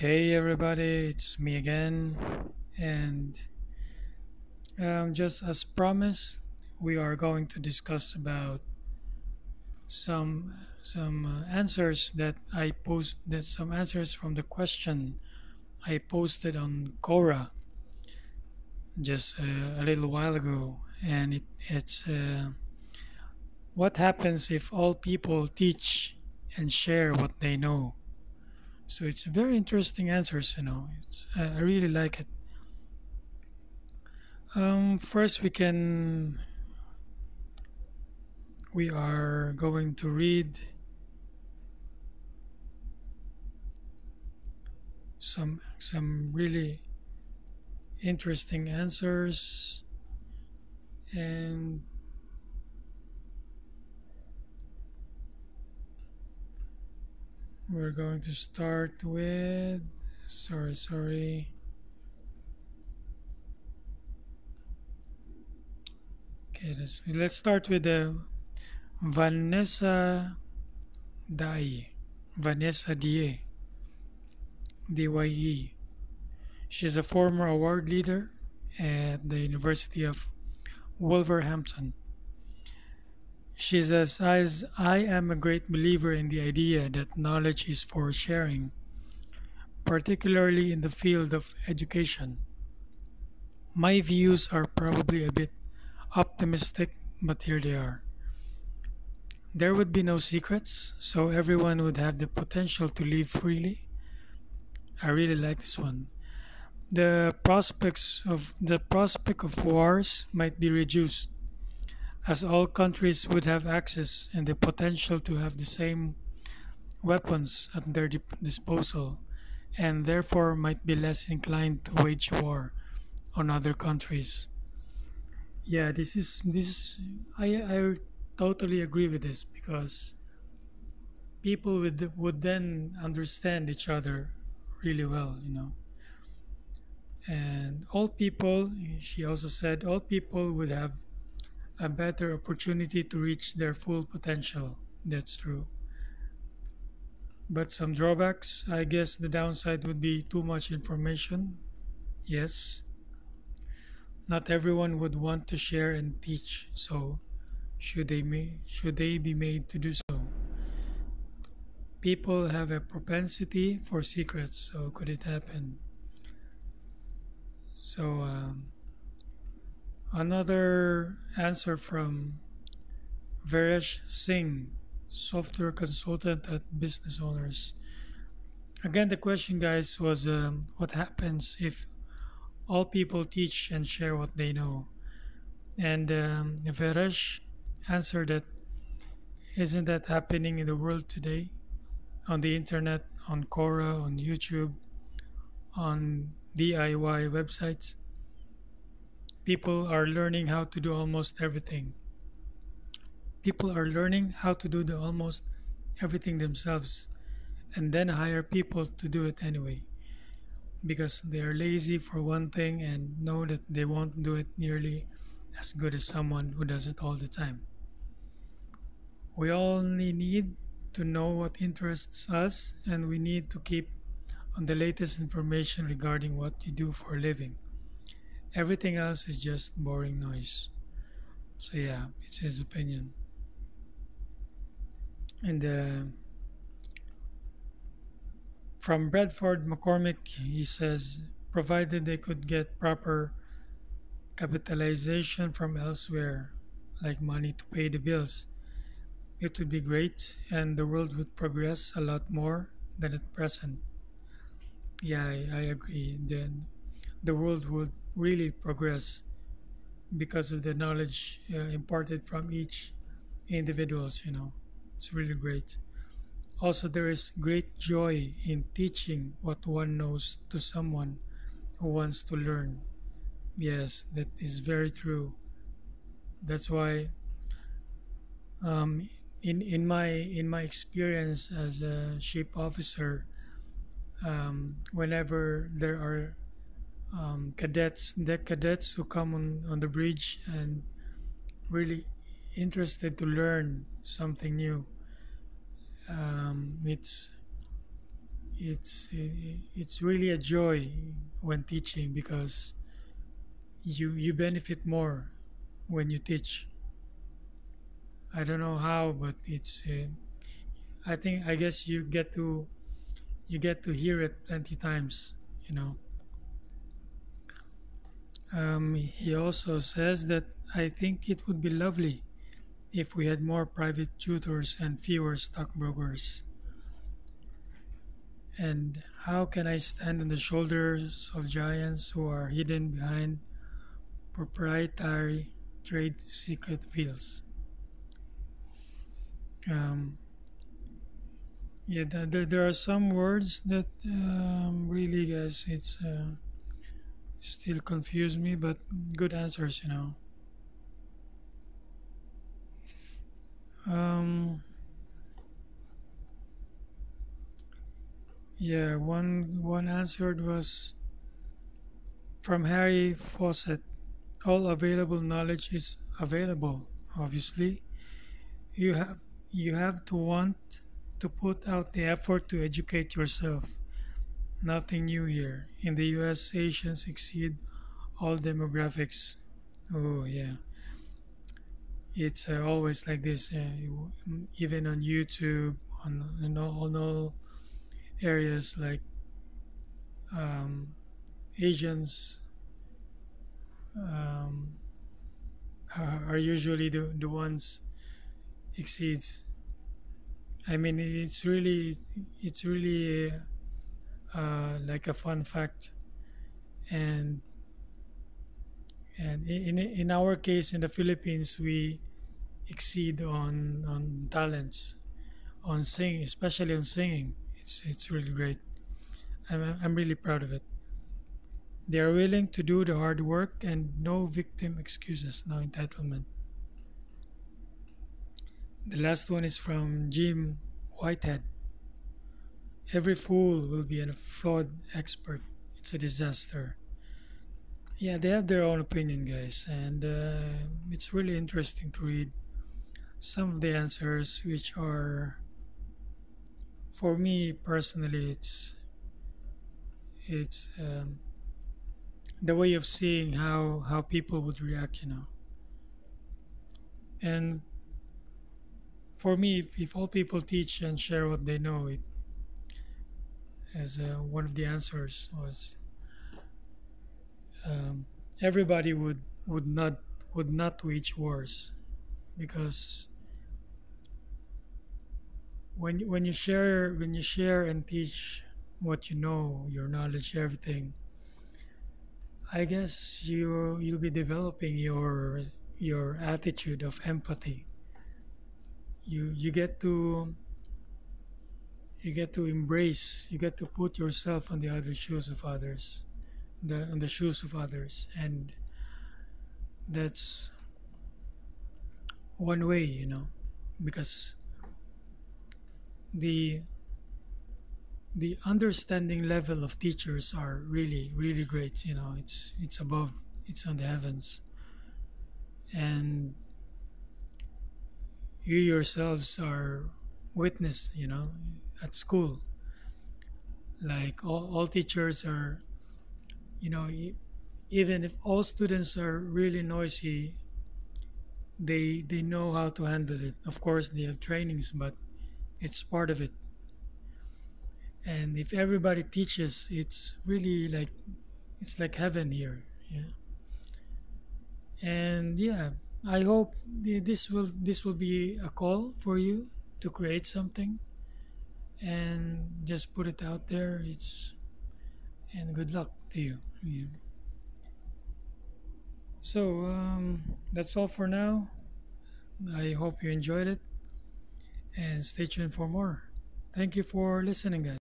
Hey everybody, it's me again, and um, just as promised, we are going to discuss about some some uh, answers that I post that some answers from the question I posted on Quora just uh, a little while ago, and it, it's uh, what happens if all people teach and share what they know. So it's very interesting answers, you know. It's, I really like it. Um, first, we can we are going to read some some really interesting answers, and we're going to start with. Sorry, sorry. Okay, let's let's start with uh, Vanessa Dye. Vanessa Die. DYE. She's a former award leader at the University of Wolverhampton. She says, I am a great believer in the idea that knowledge is for sharing, particularly in the field of education. My views are probably a bit optimistic, but here they are. There would be no secrets, so everyone would have the potential to live freely. I really like this one. The prospects of the prospect of wars might be reduced, as all countries would have access and the potential to have the same weapons at their disposal, and therefore might be less inclined to wage war on other countries. Yeah, this is this. I I totally agree with this because people would would then understand each other really well, you know. And all people, she also said, all people would have a better opportunity to reach their full potential. That's true. But some drawbacks, I guess the downside would be too much information. Yes, not everyone would want to share and teach, so should they should they be made to do so? People have a propensity for secrets, so could it happen? So um, another answer from Varesh Singh, software consultant at Business Owners. Again, the question, guys, was um, what happens if all people teach and share what they know? And um, Varesh answered that isn't that happening in the world today? On the internet, on Quora, on YouTube, on DIY websites, people are learning how to do almost everything. People are learning how to do the almost everything themselves and then hire people to do it anyway because they are lazy for one thing and know that they won't do it nearly as good as someone who does it all the time. We only need to know what interests us and we need to keep on the latest information regarding what you do for a living. Everything else is just boring noise. So yeah, it's his opinion. And uh, from Bradford McCormick, he says, provided they could get proper capitalization from elsewhere, like money to pay the bills, it would be great and the world would progress a lot more than at present. Yeah, I, I agree. Then the world would really progress because of the knowledge uh, imparted from each individuals, you know. It's really great. Also, there is great joy in teaching what one knows to someone who wants to learn. Yes, that is very true. That's why, um, in in my in my experience as a ship officer, um, whenever there are um, cadets, deck cadets who come on, on the bridge and really interested to learn something new, um, it's it's it's really a joy when teaching because you you benefit more when you teach. I don't know how but it's uh, i think i guess you get to you get to hear it plenty times you know um, he also says that i think it would be lovely if we had more private tutors and fewer stockbrokers and how can I stand on the shoulders of giants who are hidden behind proprietary trade secret fields? Um, yeah, the, the, there are some words that um, really, guys, it's uh, still confuse me, but good answers, you know. Um, Yeah, one one answered was from Harry Fawcett. All available knowledge is available. Obviously, you have you have to want to put out the effort to educate yourself. Nothing new here. In the U.S., Asians exceed all demographics. Oh yeah, it's uh, always like this. Uh, even on YouTube, on, on all, on all areas like um, Asians um, are, usually the, the ones exceeds. I mean, it's really it's really uh, like a fun fact, and and in in our case in the Philippines we exceed on on talents, on singing, especially on singing it's it's really great. I'm I'm really proud of it. They are willing to do the hard work and no victim excuses, no entitlement. The last one is from Jim Whitehead. Every fool will be a flawed expert. It's a disaster. Yeah, they have their own opinion, guys, and uh, it's really interesting to read some of the answers, which are for me personally, it's it's um, the way of seeing how how people would react, you know. And for me, if, if all people teach and share what they know, it as uh, one of the answers was um, everybody would would not would not wage wars because when when you share when you share and teach what you know, your knowledge, everything, I guess you you'll be developing your your attitude of empathy. You you get to you get to embrace, you get to put yourself on the other shoes of others, the on the shoes of others, and that's one way, you know, because the the understanding level of teachers are really really great you know it's it's above it's on the heavens. And you yourselves are witness you know at school. Like all, all teachers are you know even if all students are really noisy they they know how to handle it. Of course they have trainings but it's part of it. And if everybody teaches it's really like it's like heaven here yeah. And yeah i hope this will this will be a call for you to create something and just put it out there it's and good luck to you yeah. so um, that's all for now i hope you enjoyed it and stay tuned for more. Thank you for listening, guys.